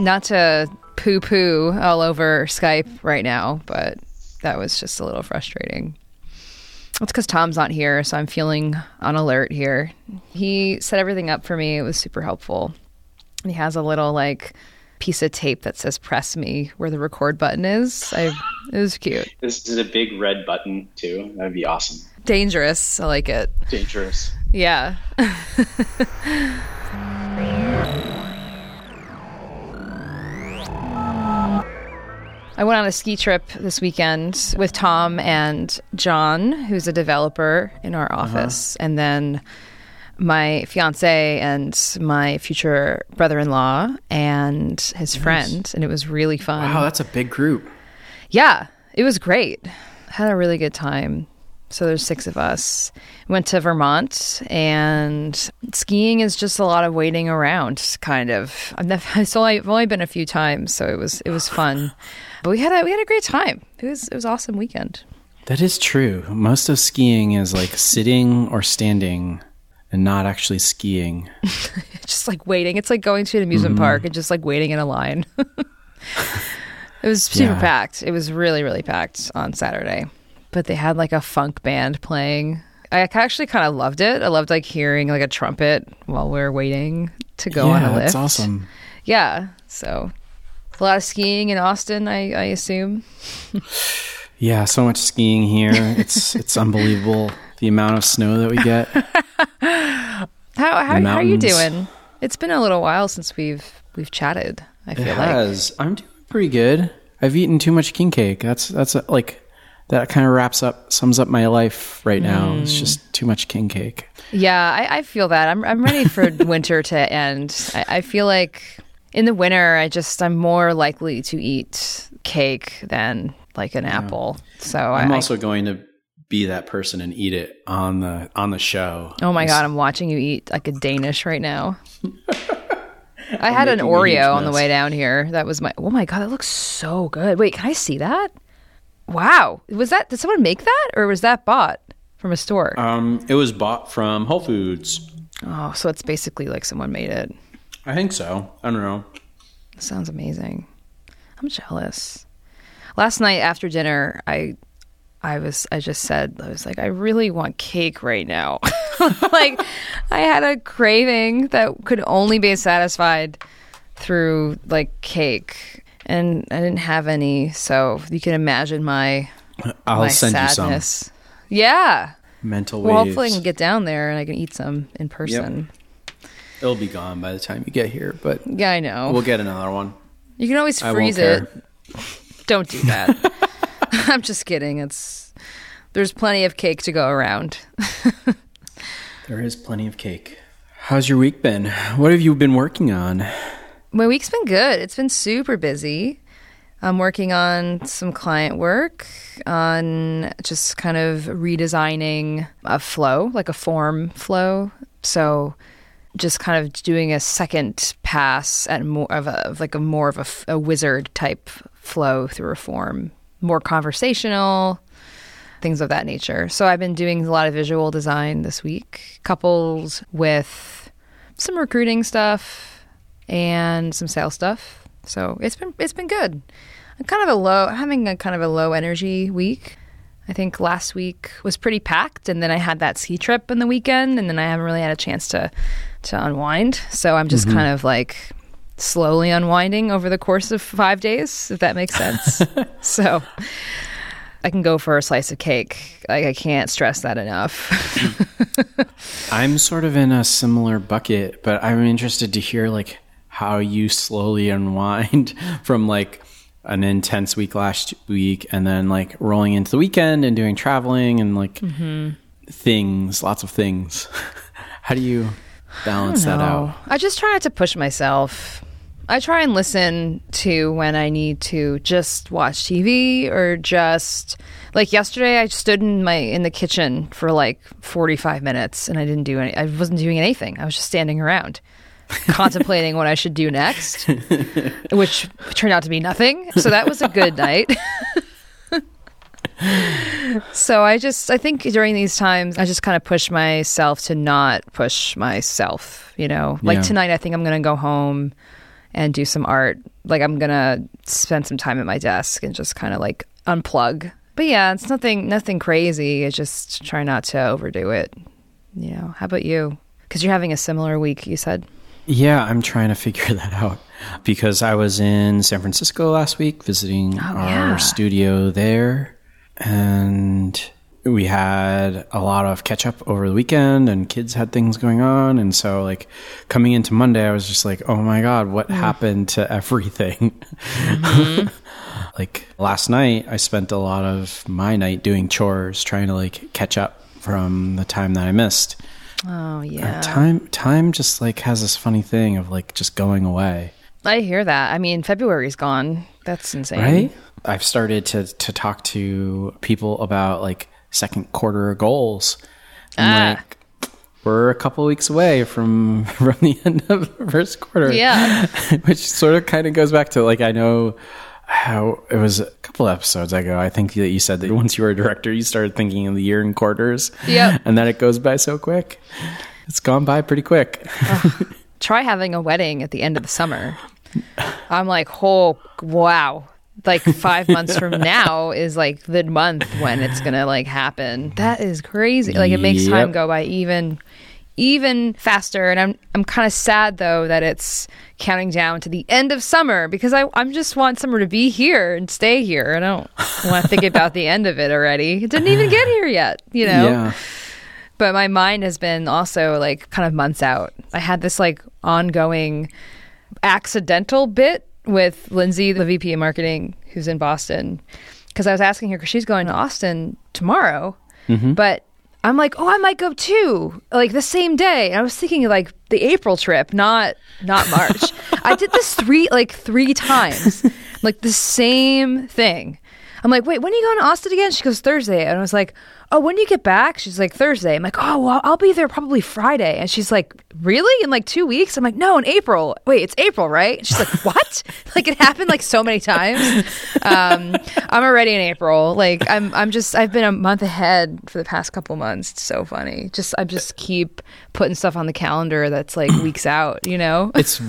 Not to poo poo all over Skype right now, but that was just a little frustrating. It's because Tom's not here, so I'm feeling on alert here. He set everything up for me. It was super helpful. He has a little like piece of tape that says "press me" where the record button is. I, it was cute. This is a big red button too. That'd be awesome. Dangerous. I like it. Dangerous. Yeah. I went on a ski trip this weekend with Tom and John, who's a developer in our uh-huh. office, and then my fiance and my future brother-in-law and his friend, and it was really fun. Wow, that's a big group. Yeah, it was great. Had a really good time. So there's six of us. Went to Vermont, and skiing is just a lot of waiting around. Kind of. I've never. I've only, I've only been a few times, so it was it was fun. But we had a we had a great time. It was it was awesome weekend. That is true. Most of skiing is like sitting or standing and not actually skiing. Just like waiting. It's like going to an amusement mm-hmm. park and just like waiting in a line. it was super Yeah. packed. It was really really packed on Saturday. But they had like a funk band playing. I actually kind of loved it. I loved like hearing like a trumpet while we are waiting to go on a yeah, lift. that's awesome. Yeah. So a lot of skiing in Austin, I, I assume. Yeah, so much skiing here. It's it's unbelievable the amount of snow that we get. How how, how are you doing? It's been a little while since we've we've chatted. I It feel like. I'm doing pretty good. I've eaten too much king cake. That's that's uh, like that kind of wraps up sums up my life right now. It's Mm. just too much king cake. Yeah, I, I feel that. I'm I'm ready for winter to end. I, I feel like in the winter, I just I'm more likely to eat cake than like an apple. So I'm I, also going to be that person and eat it on the on the show. oh my god, I'm watching you eat like a Danish right now. I had an making a huge Oreo on the way down here. That was my. Oh my god, that looks so good. Wait, can I see that? Wow, was that? Did someone make that, or was that bought from a store? Um, it was bought from Whole Foods. oh, so it's basically like someone made it. I think so. I don't know. Sounds amazing. I'm jealous. Last night after dinner, I I was I just said I was like I really want cake right now. like I had a craving that could only be satisfied through like cake and I didn't have any, so you can imagine my I'll my send sadness. you Yeah. mental Well, waves. hopefully I can get down there and I can eat some in person. It'll be gone by the time you get here, but Yeah, I know. we'll get another one. You can always freeze it. Don't do that. I'm just kidding. It's there's plenty of cake to go around. There is plenty of cake. How's your week been? What have you been working on? My week's been good. It's been super busy. I'm working on some client work on just kind of redesigning a flow, like a form flow. So just kind of doing a second pass at more of a of like a more of a wizard type flow through a form, more conversational, things of that nature. So I've been doing a lot of visual design this week, coupled with some recruiting stuff and some sales stuff. So it's been it's been good. I'm kind of a low having a kind of a low energy week. I think last week was pretty packed and then I had that ski trip in the weekend and then I haven't really had a chance to to unwind. So I'm just mm-hmm. kind of like slowly unwinding over the course of 5 days if that makes sense. so I can go for a slice of cake. Like I can't stress that enough. I'm sort of in a similar bucket, but I'm interested to hear like how you slowly unwind from like an intense week last week and then like rolling into the weekend and doing traveling and like mm-hmm. things, lots of things. how do you balance that out? I just try not to push myself. I try and listen to when I need to just watch TV or just like yesterday I stood in my in the kitchen for like 45 minutes and I didn't do any I wasn't doing anything. I was just standing around contemplating what I should do next, which turned out to be nothing. So that was a good night. so I just I think during these times I just kind of push myself to not push myself, you know. Like Yeah. tonight I think I'm going to go home and do some art. Like I'm gonna spend some time at my desk and just kind of like unplug. But yeah, it's nothing nothing crazy. It's just try not to overdo it. You know. How about you? Because you're having a similar week. You said. Yeah, I'm trying to figure that out because I was in San Francisco last week visiting Oh, our yeah. studio there, and we had a lot of catch up over the weekend, and kids had things going on, and so like coming into Monday, I was just like, oh my god, what Mm. happened to everything? Mm-hmm. like last night, I spent a lot of my night doing chores, trying to like catch up from the time that I missed. Oh yeah. Time time just like has this funny thing of like just going away. I hear that. I mean, February's gone. That's insane. Right? I've started to to talk to people about like second quarter goals. And Ah. like we're a couple weeks away from from the end of the first quarter. Yeah. Which sort of kind of goes back to like I know how it was a couple episodes ago. I think that you said that once you were a director, you started thinking of the year in quarters. Yeah, And that it goes by so quick. It's gone by pretty quick. Try having a wedding at the end of the summer. I'm like, oh wow. Like five months from now is like the month when it's gonna like happen. That is crazy. Like it makes time go by even even faster. And I'm I'm kind of sad though that it's counting down to the end of summer because I I'm just want summer to be here and stay here. I don't want to think about the end of it already. It didn't even get here yet. You know. Yeah. but my mind has been also like kind of months out. I had this like ongoing accidental bit with Lindsay, the VP of marketing, who's in Boston, because I was asking her because she's going to Austin tomorrow, mm-hmm. but I'm like, oh, I might go too, like the same day. And I was thinking like the April trip, not not March. I did this three like three times, like the same thing. I'm like, wait, when are you going to Austin again? She goes Thursday, and I was like, oh, when do you get back? She's like Thursday. I'm like, oh, well, I'll be there probably Friday. And she's like, really? In like two weeks? I'm like, no, in April. Wait, it's April, right? And she's like, what? like it happened like so many times. Um, I'm already in April. Like I'm, I'm just, I've been a month ahead for the past couple months. It's so funny. Just, I just keep putting stuff on the calendar that's like weeks out. You know? It's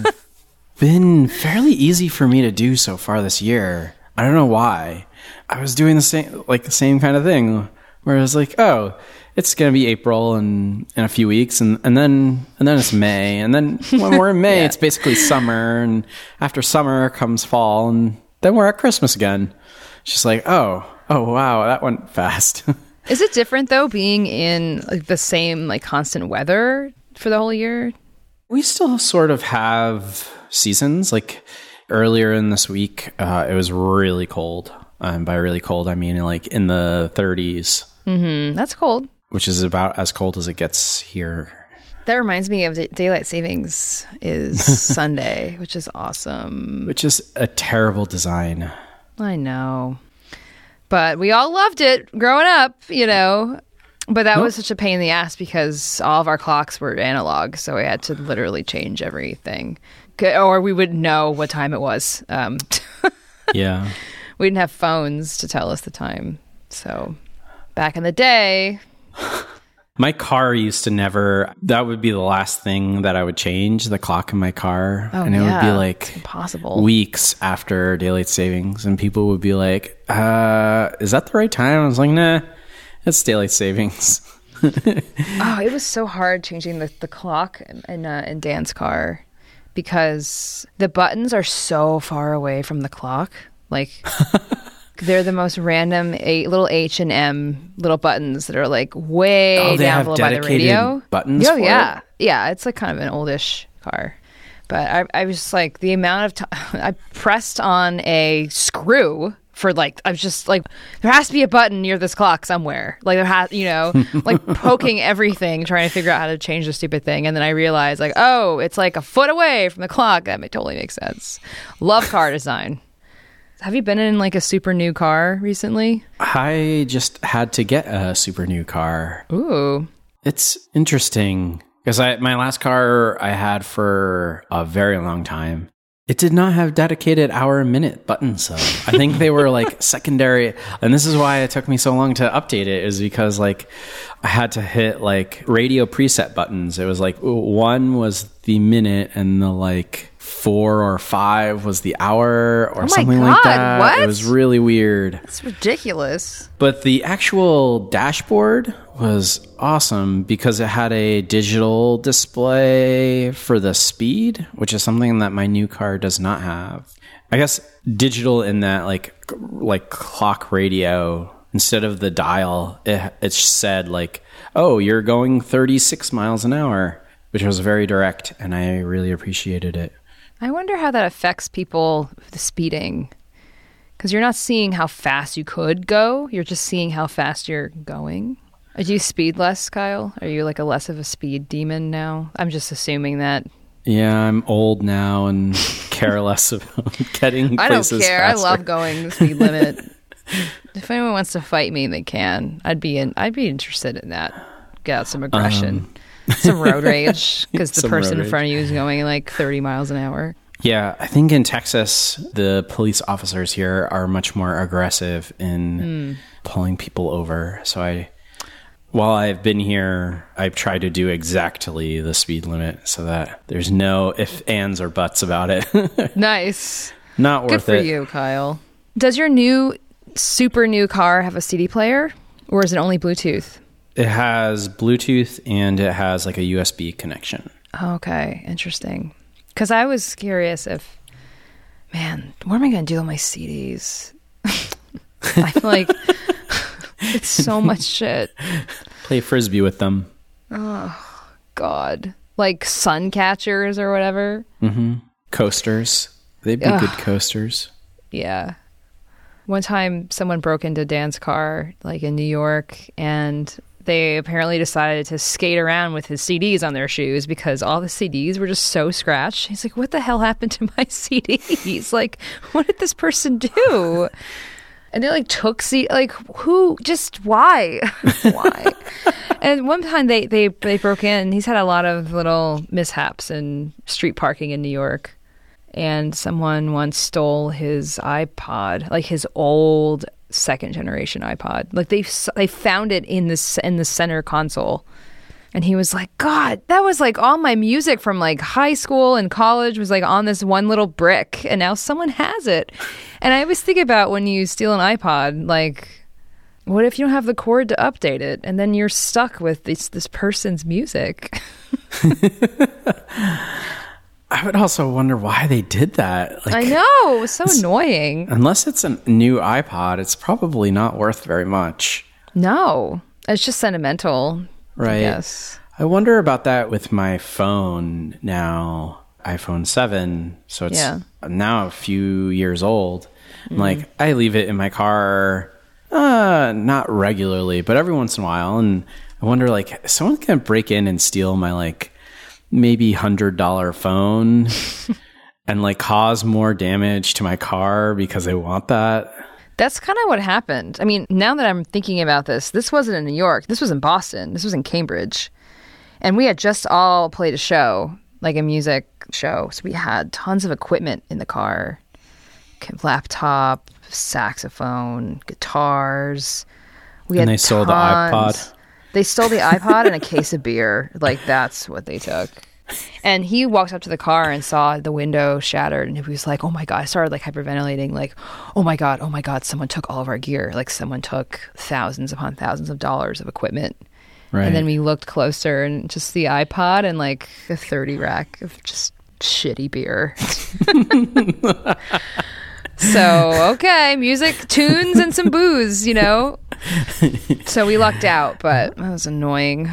been fairly easy for me to do so far this year. I don't know why. I was doing the same like the same kind of thing where I was like, oh, it's gonna be April and in a few weeks and, and then and then it's May and then when we're in May it's basically summer and after summer comes fall and then we're at Christmas again. It's just like, oh, oh wow, that went fast. Is it different though, being in like the same like constant weather for the whole year? We still sort of have seasons. Like earlier in this week, uh, it was really cold. Um, by really cold, I mean like in the 30s, Mm-hmm. that's cold. which is about as cold as it gets here. That reminds me of the daylight savings is Sunday, which is awesome. Which is a terrible design. I know. But we all loved it growing up, you know. But that was such a pain in the ass because all of our clocks were analog, so we had to literally change everything. C- Or we wouldn't know what time it was. Um, Yeah. We didn't have phones to tell us the time. So back in the day, My car used to never, that would be the last thing that I would change the clock in my car. oh, and it would be like it's impossible. weeks after daylight savings. And people would be like, uh, is that the right time? I was like, nah, it's daylight savings. Oh, it was so hard changing the, the clock in, in, uh, in Dan's car because the buttons are so far away from the clock. Like they're the most random a, little H and M little buttons that are like way Oh, they down have below by the radio. buttons Oh yeah, it? yeah. It's like kind of an oldish car. But I, I was just like the amount of time I pressed on a screw for like I was just like there has to be a button near this clock somewhere. Like there has you know like poking everything trying to figure out how to change the stupid thing, and then I realized like oh it's like a foot away from the clock. That totally makes sense. Love car design. Have you been in like a super new car recently? I just had to get a super new car. Ooh, It's interesting because I my last car I had for a very long time. It did not have dedicated hour and minute buttons though. I think they were like secondary and this is why it took me so long to update it is because like I had to hit like radio preset buttons. It was like one was the minute and the like four or five was the hour or oh my something like God, that. what? It was really weird. It's ridiculous. But the actual dashboard was awesome because it had a digital display for the speed, which is something that my new car does not have. I guess digital in that like like clock radio instead of the dial, it, it said like, "Oh, you're going 36 miles an hour," which was very direct, and I really appreciated it. I wonder how that affects people the speeding. Because you're not seeing how fast you could go, you're just seeing how fast you're going. Uh, Do you speed less, Kyle? Are you like a less of a speed demon now? I'm just assuming that. Yeah, I'm old now and care less about getting I don't care. faster. I love going the speed limit. if anyone wants to fight me, they can. I'd be in. I'd be interested in that. Get out some aggression, some road rage, because the Some person in front of you is going like 30 miles an hour. Yeah, I think in Texas, the police officers here are much more aggressive in Hmm. pulling people over. So I, while I've been here, I've tried to do exactly the speed limit so that there's no if, ands, or buts about it. Nice. Not Good worth for it. you, Kyle. Does your new, super new car have a CD player, or is it only Bluetooth? It has Bluetooth and it has like a USB connection. Okay, interesting. Because I was curious if, man, what am I going to do with my CDs? I'm like, it's so much shit. Play frisbee with them. Oh God, like sun catchers or whatever. Mm-hmm. Coasters. They'd be good coasters. Yeah. One time someone broke into Dan's car, like in New York, and they apparently decided to skate around with his CDs on their shoes because all the CDs were just so scratched. He's like, What the hell happened to my CDs? Like, what did this person do? And they like took C like who just why? why? and one time they, they they broke in, he's had a lot of little mishaps in street parking in New York and someone once stole his iPod, like his old second generation iPod. Like they they found it in the in the center console. And he was like, "God, that was like all my music from like high school and college was like on this one little brick, and now someone has it." And I always think about when you steal an iPod, like, what if you don't have the cord to update it, and then you're stuck with this this person's music? I would also wonder why they did that. Like, I know it was so annoying. Unless it's a new iPod, it's probably not worth very much. No, it's just sentimental. Right. Yes. I wonder about that with my phone now, iPhone 7. So it's Yeah. now a few years old. I'm Like, I leave it in my car, uh, not regularly, but every once in a while. And I wonder, like, is someone going to break in and steal my, like, maybe $100 phone and, like, cause more damage to my car because they want that? That's kind of what happened. I mean, now that I'm thinking about this, this wasn't in New York. This was in Boston. This was in Cambridge. And we had just all played a show, like a music show. So we had tons of equipment in the car laptop, saxophone, guitars. We And they stole the iPod? They stole the iPod and a case of beer. Like, that's what they took. And he walked up to the car and saw the window shattered, and he was like, "Oh my god!" I started like hyperventilating, like, "Oh my god! Oh my god! Someone took all of our gear! Like, someone took thousands upon thousands of dollars of equipment." Right. And then we looked closer, and just the iPod and like a thirty rack of just shitty beer. so okay, music, tunes, and some booze, you know. so we lucked out, but that was annoying.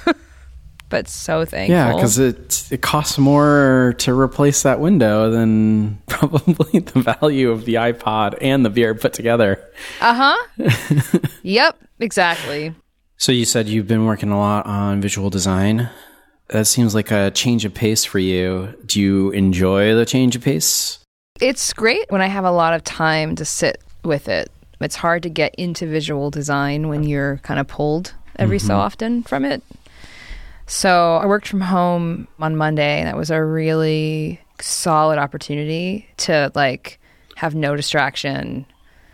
but so thankful. Yeah, because it it costs more to replace that window than probably the value of the iPod and the beer put together. Uh huh. yep, exactly. So you said you've been working a lot on visual design. That seems like a change of pace for you. Do you enjoy the change of pace? It's great when I have a lot of time to sit with it. It's hard to get into visual design when you're kind of pulled every so mm-hmm. often from it. So I worked from home on Monday, and that was a really solid opportunity to like have no distraction.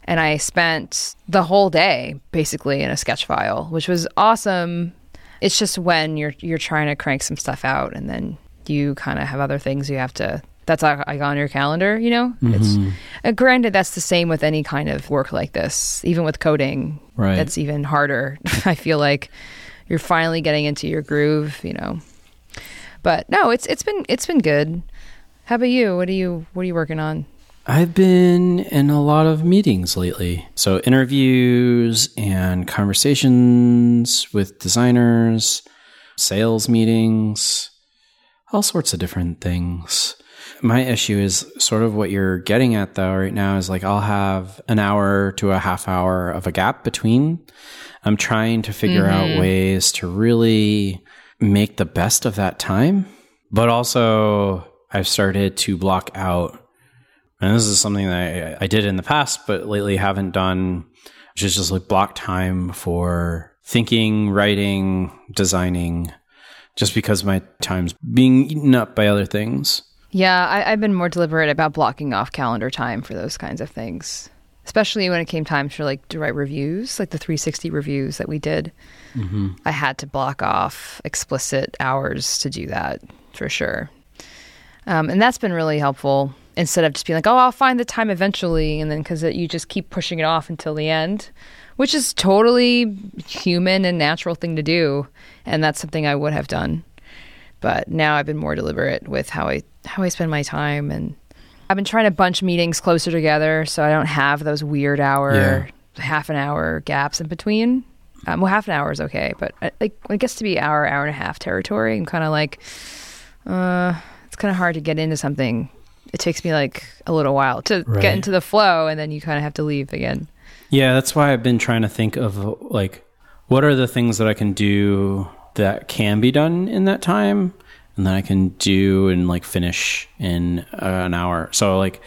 And I spent the whole day basically in a sketch file, which was awesome. It's just when you're you're trying to crank some stuff out and then you kind of have other things you have to that's like on your calendar you know? It's uh, granted that's the same with any kind of work like this. Even with coding Right. it's even harder. I feel like you're finally getting into your groove you know? But no it's it's been it's been good. How about you? What are you what are you working on? I've been in a lot of meetings lately. So, interviews and conversations with designers, sales meetings, all sorts of different things. My issue is sort of what you're getting at, though, right now is like I'll have an hour to a half hour of a gap between. I'm trying to figure out mm-hmm. ways to really make the best of that time. But also, I've started to block out and this is something that I, I did in the past, but lately haven't done, which is just like block time for thinking, writing, designing, just because my time's being eaten up by other things. Yeah, I, I've been more deliberate about blocking off calendar time for those kinds of things, especially when it came time for like to write reviews, like the 360 reviews that we did. I had to block off explicit hours to do that for sure, um, and that's been really helpful. Instead of just being like, "Oh, I'll find the time eventually," and then because you just keep pushing it off until the end, which is totally human and natural thing to do, and that's something I would have done but now I've been more deliberate with how I how I spend my time and I've been trying to bunch meetings closer together so I don't have those weird hour half an hour gaps in between. Um, well, half an hour is okay, but I, like it gets to be hour hour and a half territory, I'm kind of like, uh, it's kind of hard to get into something. It takes me like a little while to Right. get into the flow, and then you kind of have to leave again. Yeah, that's why I've been trying to think of like what are the things that I can do that can be done in that time and then I can do and like finish in uh, an hour. So like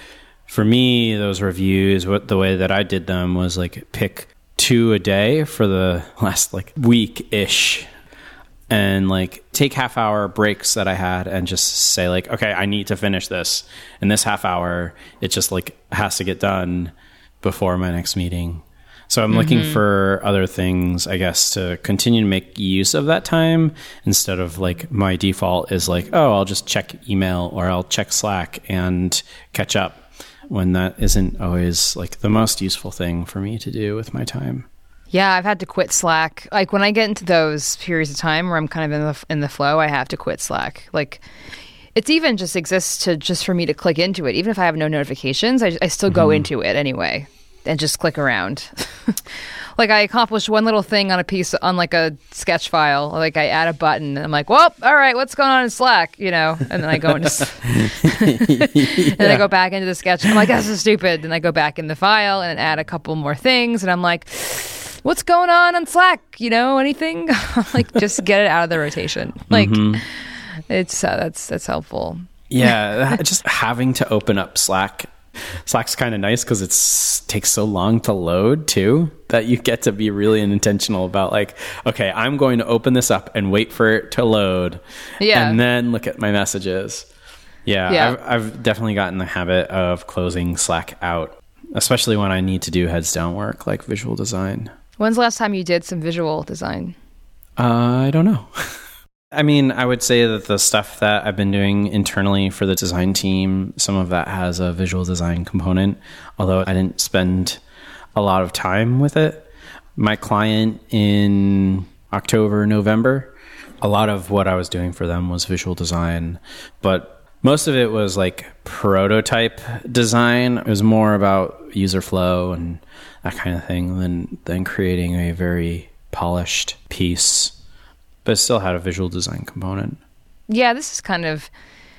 for me those reviews what the way that I did them was like pick two a day for the last like week ish and like take half hour breaks that I had and just say like, okay, I need to finish this in this half hour. It just like has to get done before my next meeting. So I'm looking mm-hmm. for other things, I guess, to continue to make use of that time instead of like my default is like, oh, I'll just check email or I'll check Slack and catch up when that isn't always like the most useful thing for me to do with my time. Yeah, I've had to quit Slack. Like when I get into those periods of time where I'm kind of in the in the flow, I have to quit Slack. Like it's even just exists to just for me to click into it. Even if I have no notifications, I, I still go mm-hmm. into it anyway and just click around. like I accomplished one little thing on a piece on like a sketch file. Like I add a button and I'm like, well, all right, what's going on in Slack? You know, and then I go into and then I go back into the sketch. I'm like, this is stupid. And I go back in the file and add a couple more things. And I'm like, what's going on on Slack? You know, anything? like, just get it out of the rotation. Like, it's uh, that's that's helpful. Yeah, just having to open up Slack. Slack's kind of nice because it takes so long to load too that you get to be really intentional about like, okay, I'm going to open this up and wait for it to load, Yeah. and then look at my messages. Yeah, Yeah. I've, I've definitely gotten the habit of closing Slack out, especially when I need to do heads down work like visual design. When's the last time you did some visual design? Uh, I don't know. I mean, I would say that the stuff that I've been doing internally for the design team, some of that has a visual design component, although I didn't spend a lot of time with it. My client in October, November, a lot of what I was doing for them was visual design, but most of it was like prototype design. It was more about user flow and that kind of thing than than creating a very polished piece but it still had a visual design component. Yeah, this is kind of.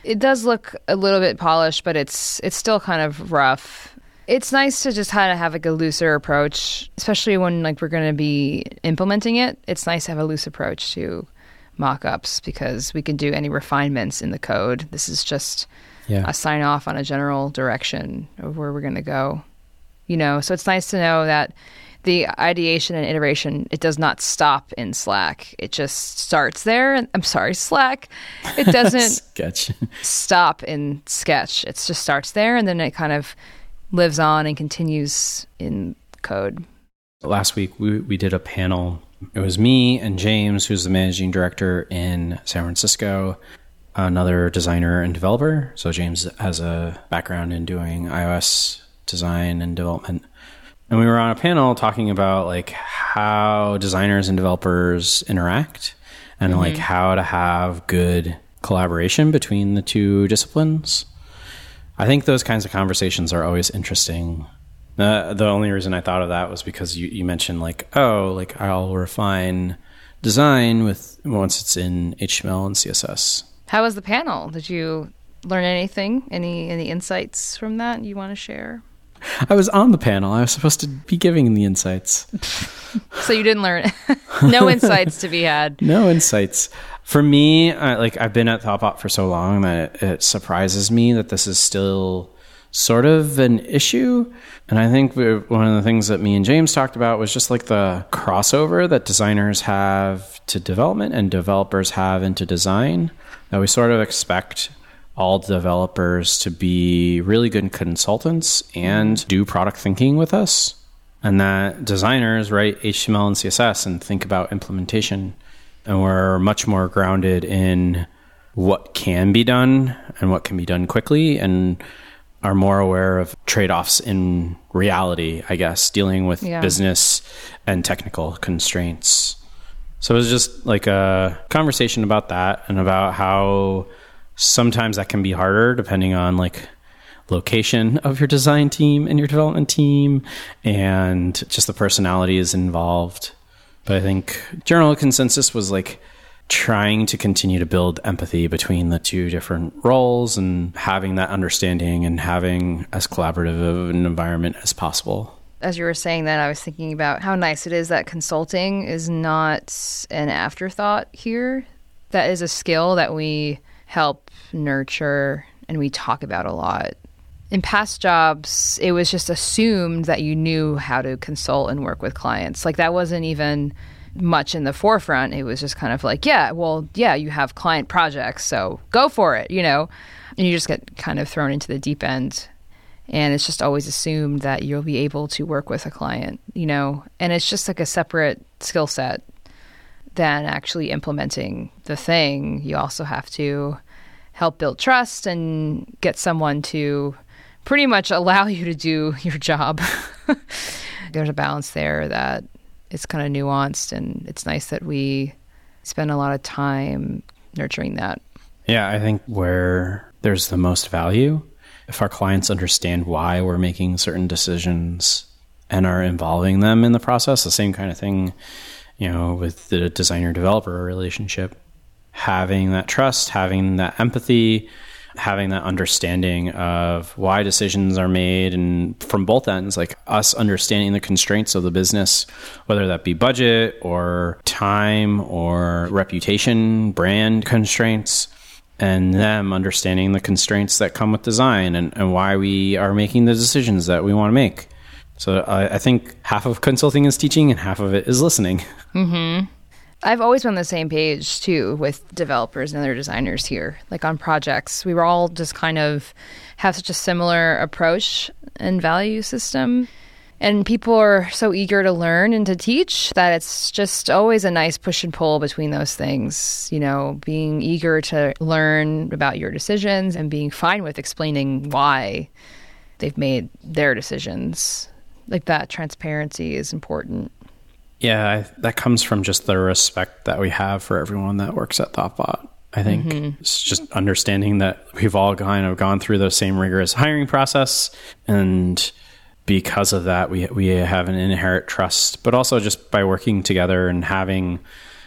It does look a little bit polished, but it's it's still kind of rough. It's nice to just kind of have like a looser approach, especially when like we're going to be implementing it. It's nice to have a loose approach to mock-ups because we can do any refinements in the code. This is just Yeah. a sign off on a general direction of where we're going to go. You know, so it's nice to know that the ideation and iteration it does not stop in Slack. It just starts there. And I'm sorry, Slack. It doesn't Sketch. stop in Sketch. It just starts there, and then it kind of lives on and continues in code. Last week we, we did a panel. It was me and James, who's the managing director in San Francisco. another designer and developer. So James has a background in doing iOS design and development. And we were on a panel talking about like how designers and developers interact and mm-hmm. like how to have good collaboration between the two disciplines. I think those kinds of conversations are always interesting. Uh, the only reason I thought of that was because you, you mentioned like, oh, like I'll refine design with once it's in HTML and CSS. How was the panel? Did you learn anything? Any any insights from that you want to share? I was on the panel. I was supposed to be giving the insights. so you didn't learn. no insights to be had. No insights. For me, I, like I've been at Thoughtbot for so long that it, it surprises me that this is still sort of an issue. And I think one of the things that me and James talked about was just like the crossover that designers have to development and developers have into design. That we sort of expect all developers to be really good consultants and do product thinking with us. And that designers write HTML and CSS and think about implementation. And we're much more grounded in what can be done and what can be done quickly and are more aware of trade offs in reality, I guess, dealing with yeah. business and technical constraints. So it was just like a conversation about that and about how sometimes that can be harder depending on like location of your design team and your development team and just the personalities involved. But I think general consensus was like trying to continue to build empathy between the two different roles and having that understanding and having as collaborative of an environment as possible. As you were saying that, I was thinking about how nice it is that consulting is not an afterthought here. That is a skill that we help nurture and we talk about a lot. In past jobs, it was just assumed that you knew how to consult and work with clients. Like that wasn't even much in the forefront. It was just kind of like, yeah, well, yeah, you have client projects, so go for it, you know? And you just get kind of thrown into the deep end. And it's just always assumed that you'll be able to work with a client, you know? And it's just like a separate skill set than actually implementing the thing, you also have to help build trust and get someone to pretty much allow you to do your job. There's a balance there that is kind of nuanced, and it's nice that we spend a lot of time nurturing that. Yeah, I think where there's the most value, if our clients understand why we're making certain decisions and are involving them in the process, the same kind of thing you know, with the designer developer relationship, having that trust, having that empathy, having that understanding of why decisions are made and from both ends like us understanding the constraints of the business whether that be budget or time or reputation brand constraints and them understanding the constraints that come with design and, and why we are making the decisions that we want to make so I, I think half of consulting is teaching and half of it is listening. Mm-hmm. I've always been on the same page too with developers and other designers here. Like on projects, we were all just kind of have such a similar approach and value system. And people are so eager to learn and to teach that it's just always a nice push and pull between those things. You know, being eager to learn about your decisions and being fine with explaining why they've made their decisions like that transparency is important. Yeah, I, that comes from just the respect that we have for everyone that works at Thoughtbot. I think mm-hmm. it's just understanding that we've all kind of gone through the same rigorous hiring process, and because of that, we we have an inherent trust. But also, just by working together and having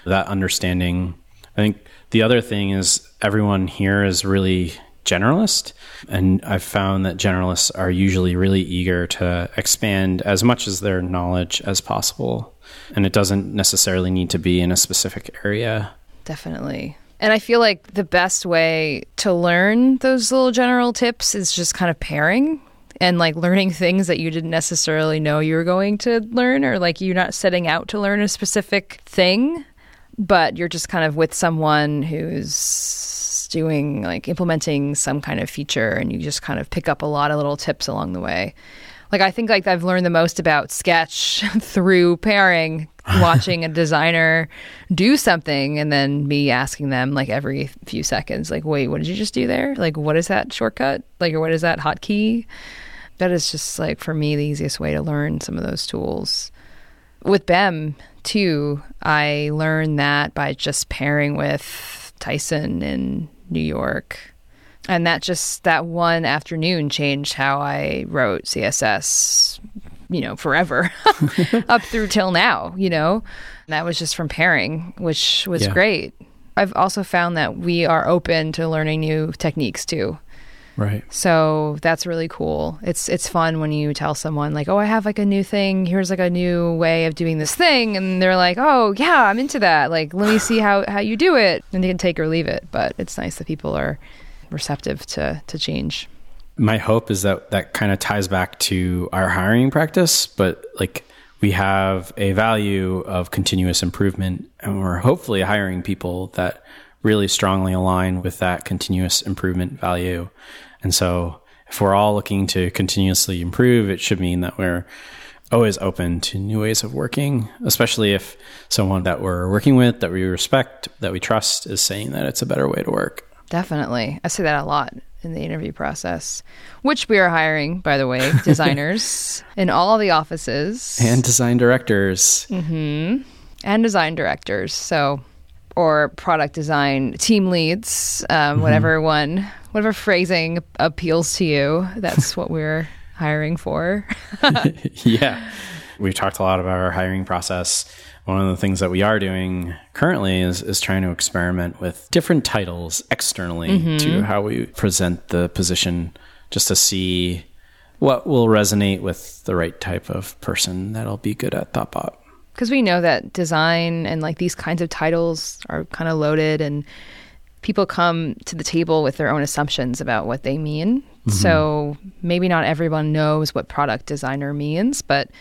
that understanding, I think the other thing is everyone here is really generalist. And I've found that generalists are usually really eager to expand as much as their knowledge as possible. And it doesn't necessarily need to be in a specific area. Definitely. And I feel like the best way to learn those little general tips is just kind of pairing and like learning things that you didn't necessarily know you were going to learn, or like you're not setting out to learn a specific thing, but you're just kind of with someone who's doing like implementing some kind of feature and you just kind of pick up a lot of little tips along the way. Like I think like I've learned the most about sketch through pairing, watching a designer do something and then me asking them like every few seconds, like, wait, what did you just do there? Like what is that shortcut? Like or what is that hotkey? That is just like for me the easiest way to learn some of those tools. With BEM too, I learned that by just pairing with Tyson in New York and that just that one afternoon changed how I wrote CSS, you know, forever up through till now, you know. And that was just from pairing, which was Yeah. great. I've also found that we are open to learning new techniques too. Right. So that's really cool. It's it's fun when you tell someone like, "Oh, I have like a new thing. Here's like a new way of doing this thing." And they're like, "Oh, yeah, I'm into that. Like, let me see how how you do it." And they can take or leave it, but it's nice that people are receptive to to change. my hope is that that kind of ties back to our hiring practice but like we have a value of continuous improvement and we're hopefully hiring people that really strongly align with that continuous improvement value and so if we're all looking to continuously improve it should mean that we're always open to new ways of working especially if someone that we're working with that we respect that we trust is saying that it's a better way to work Definitely. I say that a lot in the interview process, which we are hiring, by the way, designers in all the offices and design directors and design directors. So, or product design team leads, um, whatever one, whatever phrasing appeals to you. That's what we're hiring for. yeah. We've talked a lot about our hiring process. One of the things that we are doing currently is, is trying to experiment with different titles externally to mm-hmm. how we present the position just to see what will resonate with the right type of person that'll be good at Thoughtbot. because we know that design and like these kinds of titles are kind of loaded and people come to the table with their own assumptions about what they mean. Mm-hmm. So maybe not everyone knows what product designer means but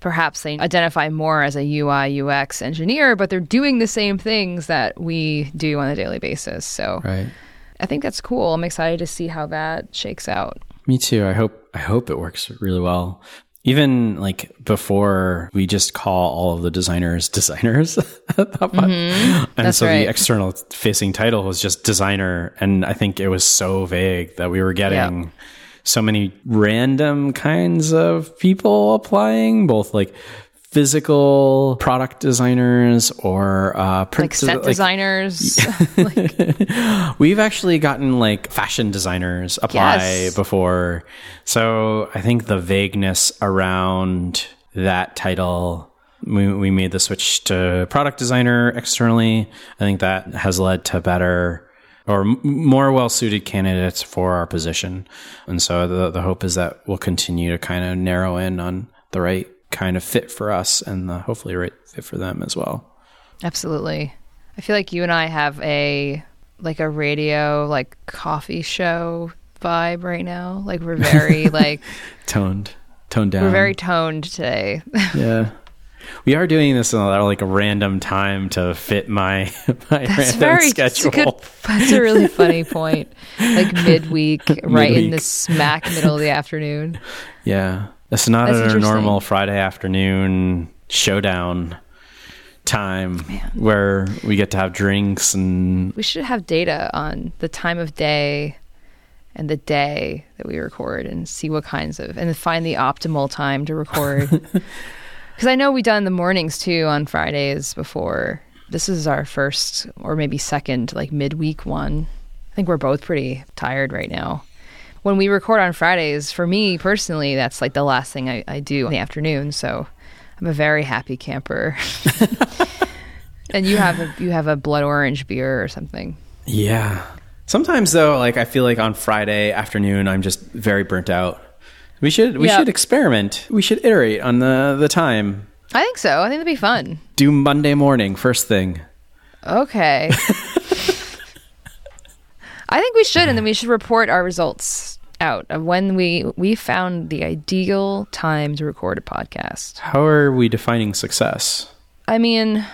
perhaps they identify more as a ui ux engineer but they're doing the same things that we do on a daily basis so Right. i think that's cool i'm excited to see how that shakes out Me too. I hope I hope it works really well. Even like before, we just call all of the designers designers. at Thoughtbot. and That's so right. the external facing title was just designer, and I think it was so vague that we were getting Yeah. So many random kinds of people applying, both like physical product designers or uh, like set desi- designers We've actually gotten like fashion designers apply Yes. before. So I think the vagueness around that title, we, we made the switch to product designer externally. I think that has led to better or more well suited candidates for our position. And so the, the hope is that we'll continue to kind of narrow in on the right kind of fit for us and the hopefully right fit for them as well. Absolutely. I feel like you and I have a like a radio like coffee show vibe right now. Like we're very like Toned, toned down. we're very toned today. Yeah. We are doing this in a, like a random time to fit my my That's random very that's schedule. good that's a really funny point. Like midweek, right in the smack middle of the afternoon. Yeah. It's not That's a normal Friday afternoon showdown time where we get to have drinks and We should have data on the time of day and the day that we record and see what kinds of and find the optimal time to record. Because I know we done the mornings too on Fridays before. This is our first or maybe second like midweek one. I think we're both pretty tired right now. When we record on Fridays, for me personally, that's like the last thing I, I do in the afternoon. So I'm a very happy camper. and you have a you have a blood orange beer or something. yeah. Sometimes though, like I feel like on Friday afternoon I'm just very burnt out. We should we Yeah. should experiment. We should iterate on the the time. I think so. I think that'd be fun. Do Monday morning first thing. Okay. I think we should, and then we should report our results out of when we we found the ideal time to record a podcast. How are we defining success? I mean,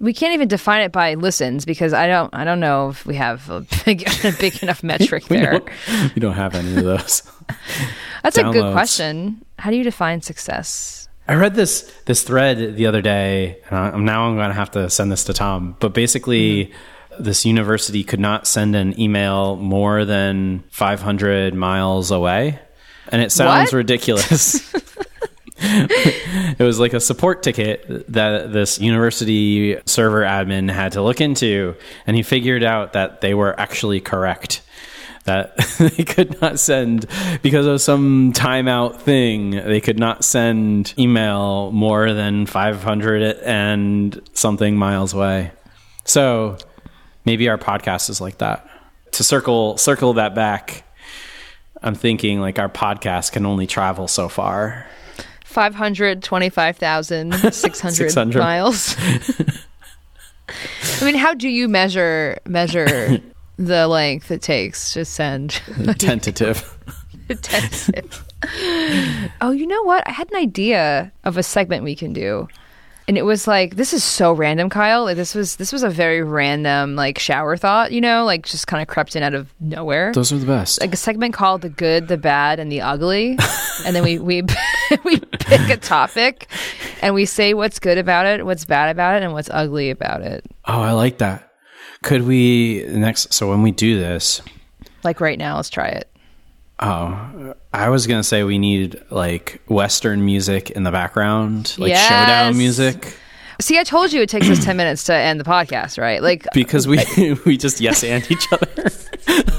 we can't even define it by listens because I don't I don't know if we have a big a big enough metric We there. don't, we don't have any of those. That's a good question. How do you define success? I read this this thread the other day, and I- now I'm going to have to send this to Tom. But basically, mm-hmm. this university could not send an email more than 500 miles away, and it sounds What? ridiculous. It was like a support ticket that this university server admin had to look into, and he figured out that they were actually correct. That they could not send because of some timeout thing. They could not send email more than 500 and something miles away. So maybe our podcast is like that. To circle circle that back, I'm thinking like our podcast can only travel so far. 525,600 miles. I mean, how do you measure measure the length it takes to send Tentative. tentative? oh, you know what? I had an idea of a segment we can do. And it was like this is so random, Kyle. Like this was this was a very random like shower thought, you know, like just kind of crept in out of nowhere. Those are the best. like a segment called the good the bad and the ugly and then we we we pick a topic and we say what's good about it what's bad about it and what's ugly about it Oh, I like that. Could we next? So when we do this, like right now let's try it oh, I was gonna say we need like Western music in the background, like Yes. showdown music, see i told you it takes us 10 minutes to end the podcast right like because we we just yes and each other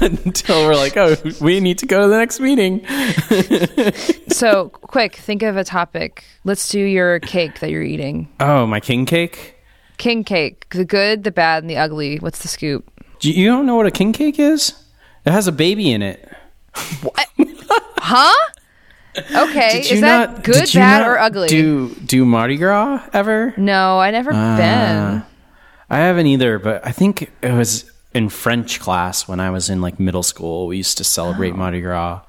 until we're like, oh, we need to go to the next meeting. so quick think of a topic let's do your cake that you're eating Oh, my king cake. king cake the good the bad and the ugly what's the scoop Do you don't know what a king cake is? It has a baby in it. Huh okay is that not- good bad or ugly Do do Mardi Gras ever? no i never Ah. been I haven't either, but I think it was in French class when I was in like middle school. We used to celebrate Mardi Gras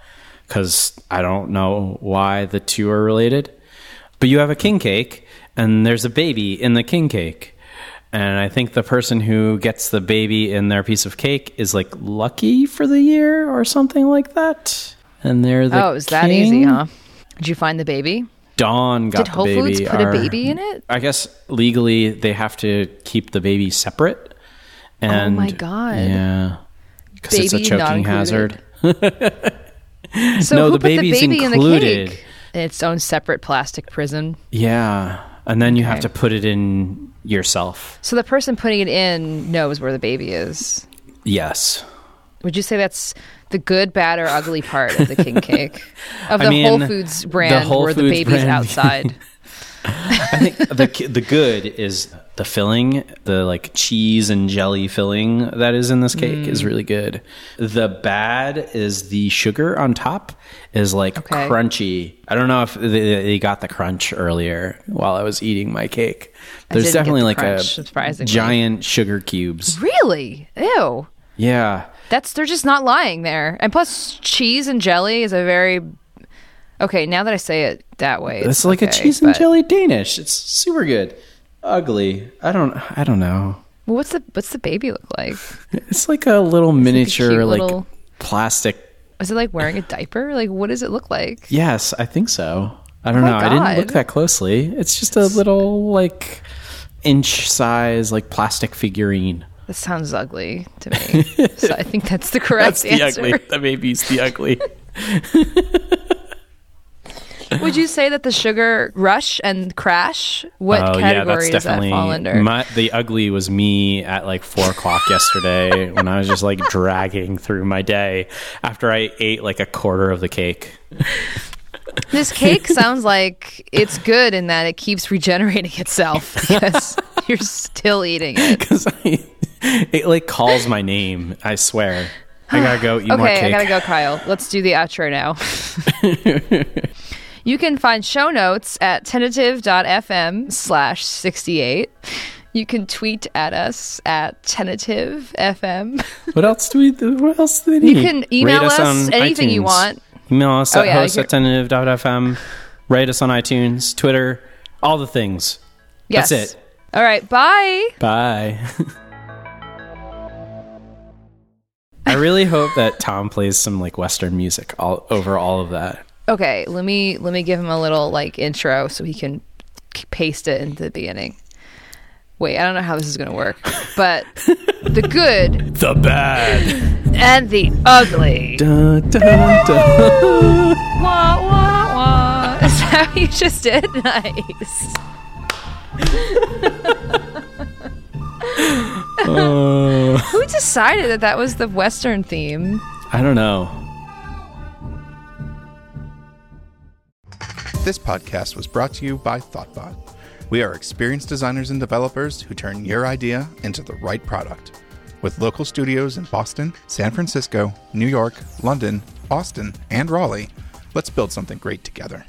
because I don't know why the two are related. But you have a king cake, and there's a baby in the king cake. And I think the person who gets the baby in their piece of cake is like lucky for the year or something like that. And they're the oh is that easy huh did you find the baby Dawn got Did the Whole baby. Foods put Our- a baby in it? I guess legally they have to keep the baby separate. And Oh my God. Yeah, because it's a Baby not choking hazard. So No, who the put the baby's baby in the cake? In its own separate plastic prison. Yeah, and then you have to put it in yourself. So the person putting it in knows where the baby is. Yes. Would you say that's the good, bad, or ugly part of the king cake of I the mean, Whole Foods brand, Whole where the Foods baby's brand- outside? I think the the good is the filling, the like cheese and jelly filling that is in this cake Mm. is really good. The bad is the sugar on top is like Okay. crunchy. I don't know if they, they got the crunch earlier while I was eating my cake. There's definitely the like crunch, a surprisingly. giant sugar cubes. really? Ew. Yeah. That's they're just not lying there. And plus, cheese and jelly is a very okay. Now that I say it that way, It's like a cheese and but- jelly Danish. It's super good. Ugly. I don't I don't know. Well, what's the what's the baby look like? It's like a little miniature like little- plastic Is it like wearing a diaper? Like, what does it look like? Yes, I think so. I don't Oh know. I didn't look that closely. It's just a little like inch size like plastic figurine. That sounds ugly to me. so I think that's the correct That's the answer. ugly. The baby's the ugly. Would you say that the sugar rush and crash? What oh category does that fall under? my, the ugly was me at like four o'clock yesterday when I was just like dragging through my day after I ate like a quarter of the cake. this cake sounds like it's good in that it keeps regenerating itself because you're still eating it. Because it like calls my name. I swear. I gotta go eat more Okay, cake. I gotta go, Kyle. Let's do the outro now. you can find show notes at tentative.fm slash 68. You can tweet at us at tentative FM. What else do we? do? What else do they need? You can email Rate us on anything you want. Email us Oh, at yeah, host at tentative.fm. Rate us on iTunes, Twitter, all the things. Yes. That's it. All right, bye. Bye. I really hope that Tom plays some like Western music all over all of that. Okay, let me let me give him a little like intro so he can paste it into the beginning. Wait, I don't know how this is going to work, but the good, the bad, and the ugly. Dun, dun, dun. Wah wah wah. Is that what you just did? Nice. Uh, Who decided that that was the Western theme? I don't know. This podcast was brought to you by Thoughtbot. We are experienced designers and developers who turn your idea into the right product. With local studios in Boston, San Francisco, New York, London, Austin, and Raleigh, let's build something great together.